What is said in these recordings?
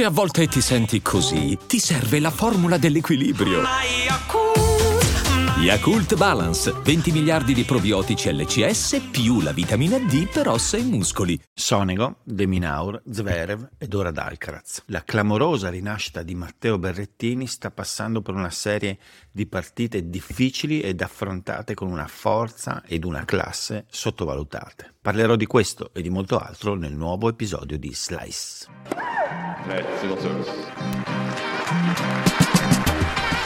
Se a volte ti senti così, ti serve la formula dell'equilibrio. Yakult Balance, 20 miliardi di probiotici LCS più la vitamina D per ossa e muscoli. Sonego, Deminaur, Zverev ed ora Alcaraz. La clamorosa rinascita di Matteo Berrettini sta passando per una serie di partite difficili ed affrontate con una forza ed una classe sottovalutate. Parlerò di questo e di molto altro nel nuovo episodio di Slice. 哎，自动售。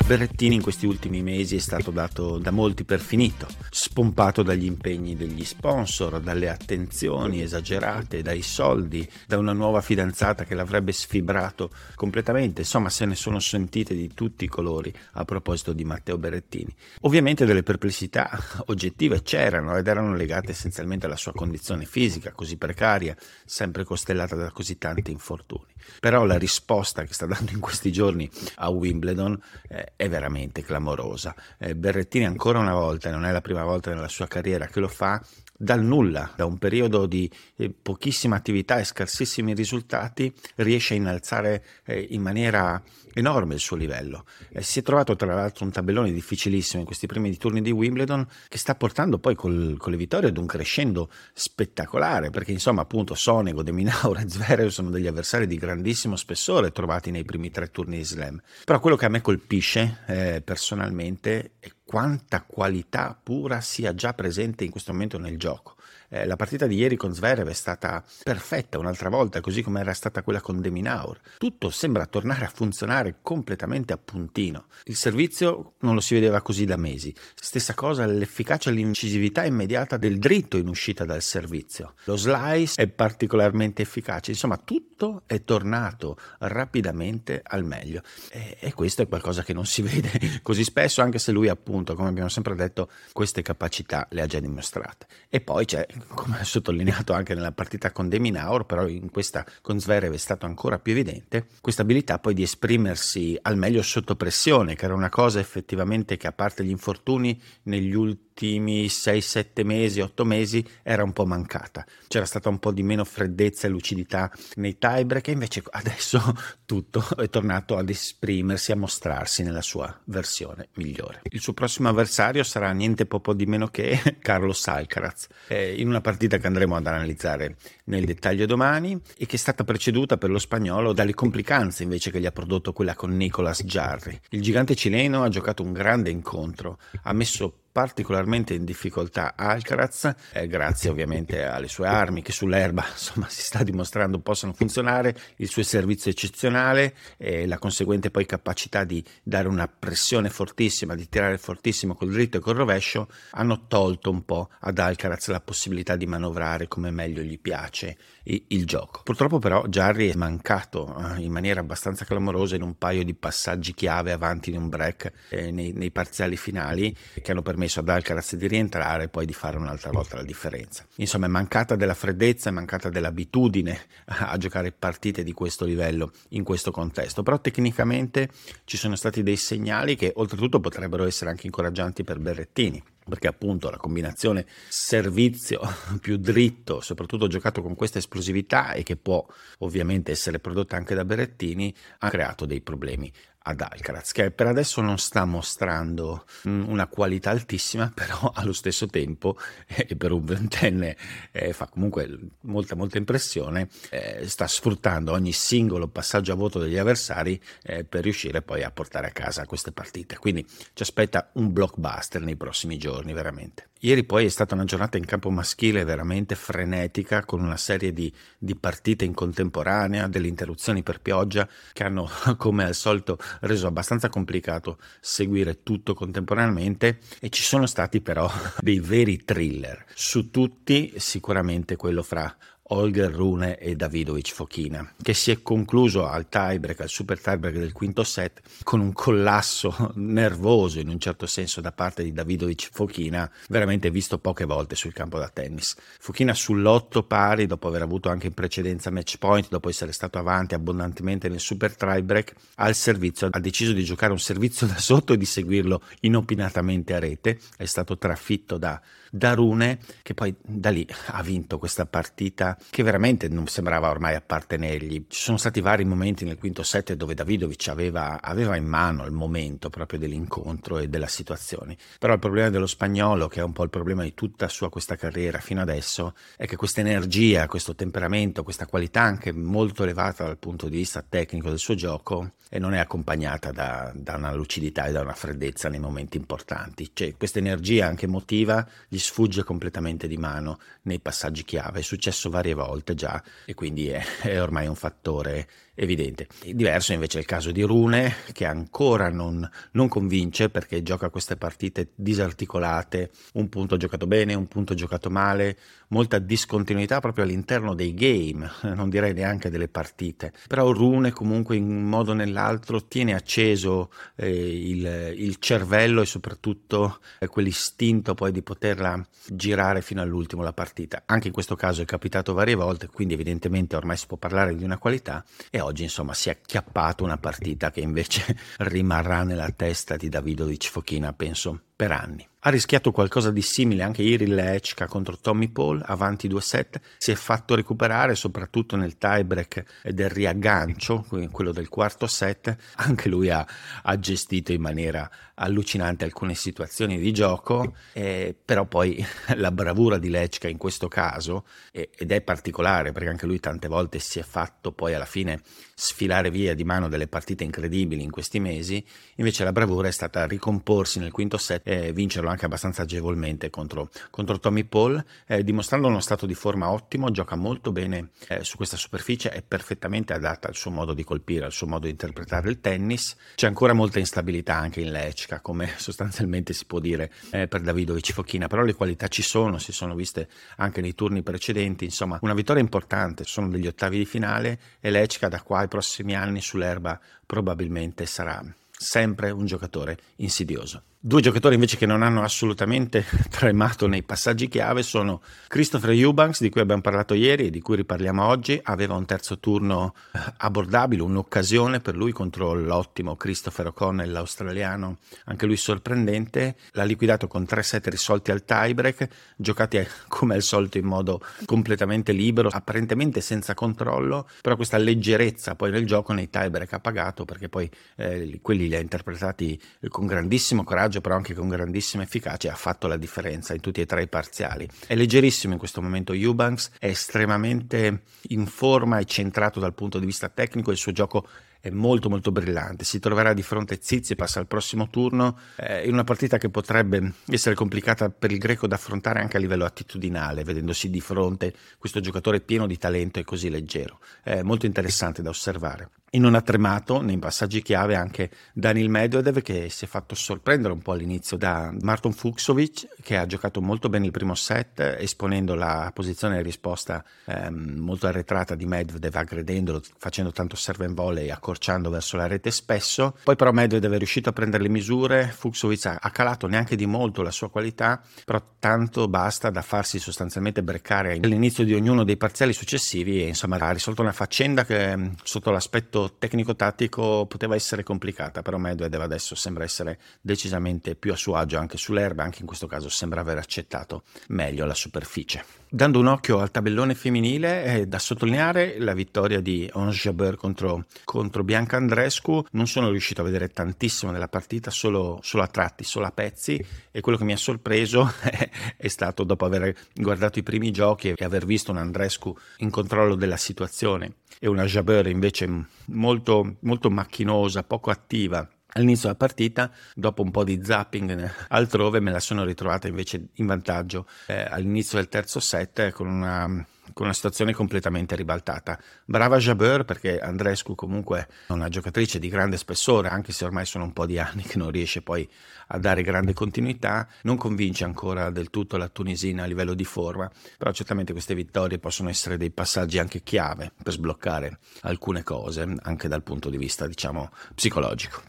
Berrettini in questi ultimi mesi è stato dato da molti per finito, spompato dagli impegni degli sponsor, dalle attenzioni esagerate, dai soldi, da una nuova fidanzata che l'avrebbe sfibrato completamente, insomma se ne sono sentite di tutti i colori a proposito di Matteo Berrettini. Ovviamente delle perplessità oggettive c'erano ed erano legate essenzialmente alla sua condizione fisica così precaria, sempre costellata da così tanti infortuni. Però la risposta che sta dando in questi giorni a Wimbledon eh, è veramente clamorosa. Eh, Berrettini ancora una volta, non è la prima volta nella sua carriera che lo fa, dal nulla, da un periodo di eh, pochissima attività e scarsissimi risultati, riesce a innalzare eh, in maniera enorme il suo livello. Eh, si è trovato tra l'altro un tabellone difficilissimo in questi primi turni di Wimbledon che sta portando poi col, con le vittorie ad un crescendo spettacolare, perché insomma appunto Sonego, De Minaur Zverev sono degli avversari di grandissimo spessore trovati nei primi tre turni di slam. Però quello che a me colpisce personalmente è quanta qualità pura sia già presente in questo momento nel gioco. Eh, la partita di ieri con Zverev è stata perfetta un'altra volta, così come era stata quella con Deminaur. Tutto sembra tornare a funzionare completamente a puntino. Il servizio non lo si vedeva così da mesi. Stessa cosa l'efficacia e l'incisività immediata del dritto in uscita dal servizio. Lo slice è particolarmente efficace. Insomma, tutto è tornato rapidamente al meglio. E, e questo è qualcosa che non si vede così spesso, anche se lui appunto, come abbiamo sempre detto, queste capacità le ha già dimostrate. E poi c'è come sottolineato anche nella partita con Deminaur, però in questa con Zverev è stato ancora più evidente, questa abilità poi di esprimersi al meglio sotto pressione, che era una cosa effettivamente che a parte gli infortuni negli ultimi ultimi 6-7 mesi, 8 mesi era un po' mancata. C'era stata un po' di meno freddezza e lucidità nei tiebreak e invece adesso tutto è tornato ad esprimersi, a mostrarsi nella sua versione migliore. Il suo prossimo avversario sarà niente po' di meno che Carlos Alcaraz, in una partita che andremo ad analizzare nel dettaglio domani e che è stata preceduta per lo spagnolo dalle complicanze invece che gli ha prodotto quella con Nicolas Jarry. Il gigante cileno ha giocato un grande incontro, ha messo particolarmente in difficoltà Alcaraz, eh, grazie ovviamente alle sue armi che sull'erba insomma, si sta dimostrando possono funzionare, il suo servizio eccezionale e la conseguente poi capacità di dare una pressione fortissima, di tirare fortissimo col dritto e col rovescio, hanno tolto un po' ad Alcaraz la possibilità di manovrare come meglio gli piace il, il gioco. Purtroppo però Jarry è mancato eh, in maniera abbastanza clamorosa in un paio di passaggi chiave avanti in un break eh, nei, nei parziali finali che hanno permesso permesso ad Alcaraz di rientrare e poi di fare un'altra volta la differenza. Insomma, è mancata della freddezza, è mancata dell'abitudine a giocare partite di questo livello in questo contesto, però tecnicamente ci sono stati dei segnali che oltretutto potrebbero essere anche incoraggianti per Berrettini perché appunto la combinazione servizio più dritto, soprattutto giocato con questa esplosività e che può ovviamente essere prodotta anche da Berrettini, ha creato dei problemi ad Alcaraz, che per adesso non sta mostrando mm, una qualità altissima, però allo stesso tempo, e eh, per un ventenne eh, fa comunque molta molta impressione, eh, sta sfruttando ogni singolo passaggio a voto degli avversari eh, per riuscire poi a portare a casa queste partite. Quindi ci aspetta un blockbuster nei prossimi giorni, veramente. Ieri poi è stata una giornata in campo maschile veramente frenetica, con una serie di, di partite in contemporanea, delle interruzioni per pioggia, che hanno, come al solito, reso abbastanza complicato seguire tutto contemporaneamente e ci sono stati però dei veri thriller. Su tutti sicuramente quello fra Holger Rune e Davidovic Fochina, che si è concluso al tiebreak, al super tiebreak del quinto set, con un collasso nervoso in un certo senso da parte di Davidovic Fochina, veramente visto poche volte sul campo da tennis. Fochina sull'otto pari, dopo aver avuto anche in precedenza match point, dopo essere stato avanti abbondantemente nel super tiebreak, al servizio ha deciso di giocare un servizio da sotto e di seguirlo inopinatamente a rete, è stato trafitto da, da Rune, che poi da lì ha vinto questa partita che veramente non sembrava ormai appartenergli. Ci sono stati vari momenti nel quinto set dove Davidovic aveva, aveva in mano il momento proprio dell'incontro e della situazione. Però il problema dello spagnolo, che è un po' il problema di tutta sua questa carriera fino adesso, è che questa energia, questo temperamento, questa qualità anche molto elevata dal punto di vista tecnico del suo gioco, e non è accompagnata da, da, una lucidità e da una freddezza nei momenti importanti. Cioè, questa energia anche emotiva gli sfugge completamente di mano nei passaggi chiave. È successo varie volte già e quindi è, è ormai un fattore evidente. Diverso invece è il caso di Rune, che ancora non, non, convince perché gioca queste partite disarticolate, un punto giocato bene, un punto giocato male, molta discontinuità proprio all'interno dei game, non direi neanche delle partite. Però Rune comunque in un modo o nell'altro tiene acceso eh, il, il, cervello e soprattutto eh, quell'istinto poi di poterla girare fino all'ultimo la partita. Anche in questo caso è capitato varie volte, quindi evidentemente ormai si può parlare di una qualità e oggi insomma si è acchiappato una partita che invece rimarrà nella testa di Davidovic Fochina, penso, per anni. Ha rischiato qualcosa di simile anche ieri Lechka contro Tommy Paul, avanti 2-7, si è fatto recuperare soprattutto nel tiebreak del riaggancio, quello del quarto set, anche lui ha, ha gestito in maniera allucinante alcune situazioni di gioco, eh, però poi la bravura di Lechka in questo caso, eh, ed è particolare perché anche lui tante volte si è fatto poi alla fine sfilare via di mano delle partite incredibili in questi mesi, invece la bravura è stata ricomporsi nel quinto set e vincerlo anche abbastanza agevolmente contro, contro Tommy Paul, eh, dimostrando uno stato di forma ottimo, gioca molto bene eh, su questa superficie, è perfettamente adatta al suo modo di colpire, al suo modo di interpretare il tennis. C'è ancora molta instabilità anche in Lechka, come sostanzialmente si può dire eh, per Davidovic Fochina, però le qualità ci sono, si sono viste anche nei turni precedenti, insomma una vittoria importante, sono degli ottavi di finale e Lechka da qua ai prossimi anni sull'erba probabilmente sarà sempre un giocatore insidioso. Due giocatori invece che non hanno assolutamente tremato nei passaggi chiave sono Christopher Eubanks, di cui abbiamo parlato ieri e di cui riparliamo oggi. Aveva un terzo turno eh, abbordabile, un'occasione per lui contro l'ottimo Christopher O'Connell, l'australiano, anche lui sorprendente. L'ha liquidato con tre set risolti al tiebreak, giocati eh, come al solito in modo completamente libero, apparentemente senza controllo, però questa leggerezza poi nel gioco nei tiebreak ha pagato perché poi eh, quelli li ha interpretati con grandissimo coraggio passaggio, però anche con grandissima efficacia, ha fatto la differenza in tutti e tre i parziali. È leggerissimo in questo momento Eubanks, è estremamente in forma e centrato dal punto di vista tecnico, il suo gioco è molto molto brillante, si troverà di fronte a Tsitsipas al prossimo turno eh, in una partita che potrebbe essere complicata per il greco da affrontare anche a livello attitudinale, vedendosi di fronte questo giocatore pieno di talento e così leggero. È molto interessante da osservare. E non ha tremato nei passaggi chiave anche Daniel Medvedev che si è fatto sorprendere un po' all'inizio da Marton Fuxovic che ha giocato molto bene il primo set esponendo la posizione di risposta ehm, molto arretrata di Medvedev aggredendolo facendo tanto serve in volley accorciando verso la rete spesso. Poi però Medvedev è riuscito a prendere le misure Fuxovic ha calato neanche di molto la sua qualità però tanto basta da farsi sostanzialmente breccare all'inizio di ognuno dei parziali successivi e insomma ha risolto una faccenda che sotto l'aspetto tecnico-tattico poteva essere complicata, però Medvedev adesso sembra essere decisamente più a suo agio anche sull'erba, anche in questo caso sembra aver accettato meglio la superficie. Dando un occhio al tabellone femminile, è da sottolineare la vittoria di Ons Jabeur contro, contro, Bianca Andrescu. Non sono riuscito a vedere tantissimo della partita, solo, solo, a tratti, solo a pezzi, e quello che mi ha sorpreso è, è stato dopo aver guardato i primi giochi e aver visto un Andrescu in controllo della situazione e una Jabeur invece molto, molto macchinosa, poco attiva. All'inizio della partita, dopo un po' di zapping altrove, me la sono ritrovata invece in vantaggio eh, all'inizio del terzo set con una con una situazione completamente ribaltata. Brava Jabeur perché Andrescu comunque è una giocatrice di grande spessore, anche se ormai sono un po' di anni che non riesce poi a dare grande continuità, non convince ancora del tutto la tunisina a livello di forma, però certamente queste vittorie possono essere dei passaggi anche chiave per sbloccare alcune cose, anche dal punto di vista, diciamo, psicologico.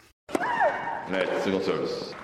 Net, single service.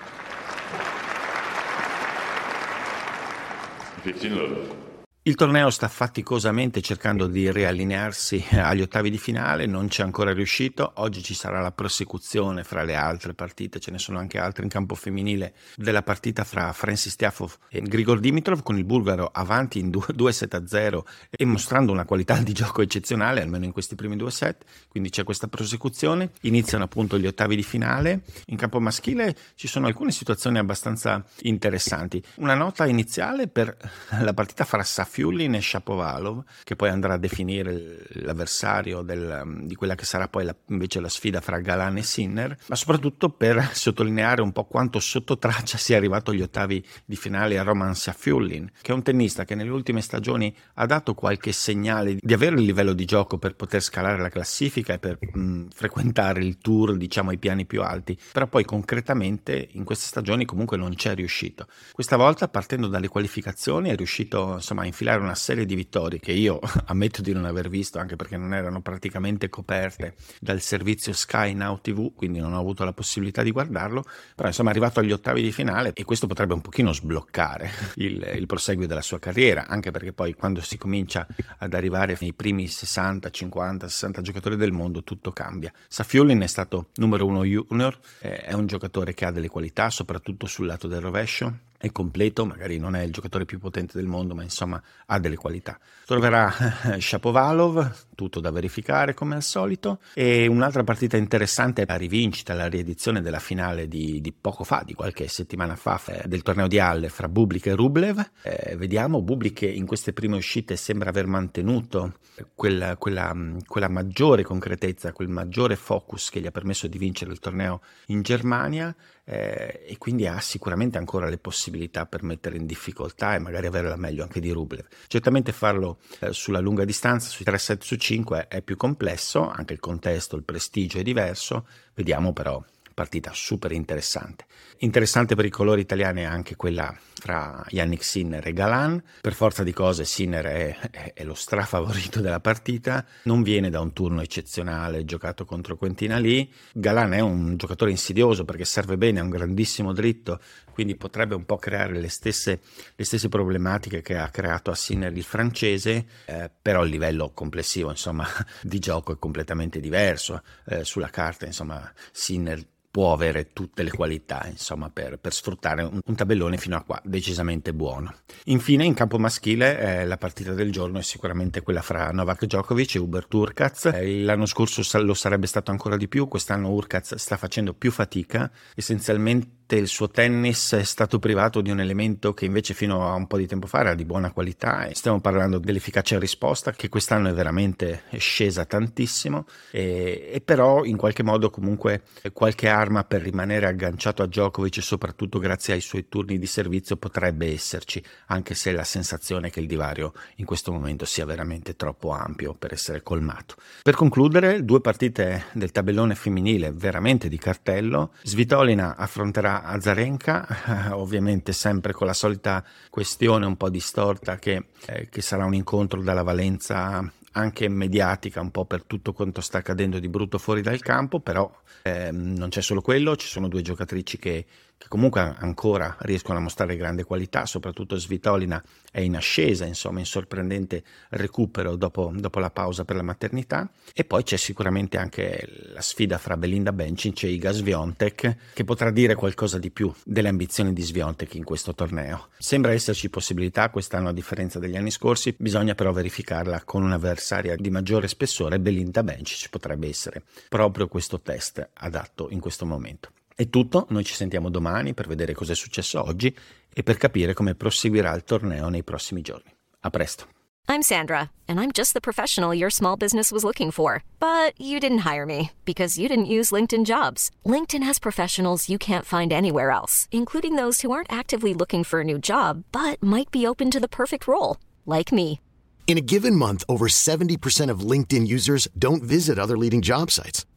15 love. Il torneo sta faticosamente cercando di riallinearsi agli ottavi di finale, non c'è ancora riuscito. Oggi ci sarà la prosecuzione fra le altre partite, ce ne sono anche altre in campo femminile, della partita fra Francis Tiafov e Grigor Dimitrov con il bulgaro avanti in 2-7-0 e mostrando una qualità di gioco eccezionale, almeno in questi primi due set. Quindi c'è questa prosecuzione. Iniziano appunto gli ottavi di finale. In campo maschile ci sono alcune situazioni abbastanza interessanti. Una nota iniziale per la partita fra Saf Fiullin e Shapovalov, che poi andrà a definire l'avversario del, di quella che sarà poi la, invece la sfida fra Galan e Sinner, ma soprattutto per sottolineare un po' quanto sotto traccia sia arrivato agli ottavi di finale a Roman Safiullin, che è un tennista che nelle ultime stagioni ha dato qualche segnale di avere il livello di gioco per poter scalare la classifica e per mh, frequentare il tour, diciamo, ai piani più alti, però poi concretamente in queste stagioni comunque non c'è riuscito. Questa volta partendo dalle qualificazioni è riuscito insomma a infilare infilare una serie di vittorie che io ammetto di non aver visto anche perché non erano praticamente coperte dal servizio Sky Now TV, quindi non ho avuto la possibilità di guardarlo, però insomma è arrivato agli ottavi di finale e questo potrebbe un pochino sbloccare il, il proseguio della sua carriera, anche perché poi quando si comincia ad arrivare nei primi 60, 50, 60 giocatori del mondo tutto cambia. Safiulin è stato numero uno junior, eh, è un giocatore che ha delle qualità, soprattutto sul lato del rovescio, è completo, magari non è il giocatore più potente del mondo, ma insomma ha delle qualità. Troverà Shapovalov, tutto da verificare come al solito, e un'altra partita interessante è la rivincita, la riedizione della finale di, di poco fa, di qualche settimana fa, del torneo di Halle fra Bublik e Rublev. Eh, vediamo, Bublik in queste prime uscite sembra aver mantenuto quella, quella, quella maggiore concretezza, quel maggiore focus che gli ha permesso di vincere il torneo in Germania eh, e quindi ha sicuramente ancora le possibilità per mettere in difficoltà e magari avere la meglio anche di Rublev. Certamente farlo eh, sulla lunga distanza, sui 3 set su 5 è più complesso, anche il contesto, il prestigio è diverso, vediamo però partita super interessante. Interessante per i colori italiani anche quella fra Yannick Sinner e Galan. Per forza di cose Sinner è, è, è, lo strafavorito della partita, non viene da un turno eccezionale giocato contro Quentina Lee. Galan è un giocatore insidioso perché serve bene, ha un grandissimo dritto, quindi potrebbe un po' creare le stesse, le stesse problematiche che ha creato a Sinner il francese, eh, però il livello complessivo insomma, di gioco è completamente diverso. Eh, sulla carta insomma Sinner può avere tutte le qualità insomma, per, per sfruttare un, un, tabellone fino a qua decisamente buono. Infine in campo maschile eh, la partita del giorno è sicuramente quella fra Novak Djokovic e Hubert Urkaz. Eh, l'anno scorso lo sarebbe stato ancora di più, quest'anno Urkaz sta facendo più fatica, essenzialmente il suo tennis è stato privato di un elemento che invece fino a un po' di tempo fa era di buona qualità e stiamo parlando dell'efficacia risposta che quest'anno è veramente scesa tantissimo e, e però in qualche modo comunque qualche arma per rimanere agganciato a Djokovic soprattutto grazie ai suoi turni di servizio potrebbe esserci anche se la sensazione è che il divario in questo momento sia veramente troppo ampio per essere colmato. Per concludere due partite del tabellone femminile veramente di cartello Svitolina affronterà Azarenka, ovviamente sempre con la solita questione un po' distorta che, eh, che sarà un incontro dalla valenza anche mediatica un po' per tutto quanto sta accadendo di brutto fuori dal campo, però ehm, non c'è solo quello, ci sono due giocatrici che, che comunque ancora riescono a mostrare grande qualità, soprattutto Svitolina è in ascesa, insomma in sorprendente recupero dopo, dopo la pausa per la maternità e poi c'è sicuramente anche la sfida fra Belinda Bencic e Iga Sviontek che potrà dire qualcosa di più delle ambizioni di Sviontek in questo torneo. Sembra esserci possibilità quest'anno a differenza degli anni scorsi, bisogna però verificarla con un'avversaria di maggiore spessore, Belinda Bencic potrebbe essere proprio questo test adatto in questo momento. È tutto, noi ci sentiamo domani per vedere cosa è successo oggi e per capire come proseguirà il torneo nei prossimi giorni. A presto. I'm Sandra, and I'm just the professional your small business was looking for. But you didn't hire me because you didn't use LinkedIn jobs. LinkedIn has professionals you can't find anywhere else, including those who aren't actively looking for a new job but might be open to the perfect role, like me. In a given month, over 70% of LinkedIn users don't visit other leading job sites.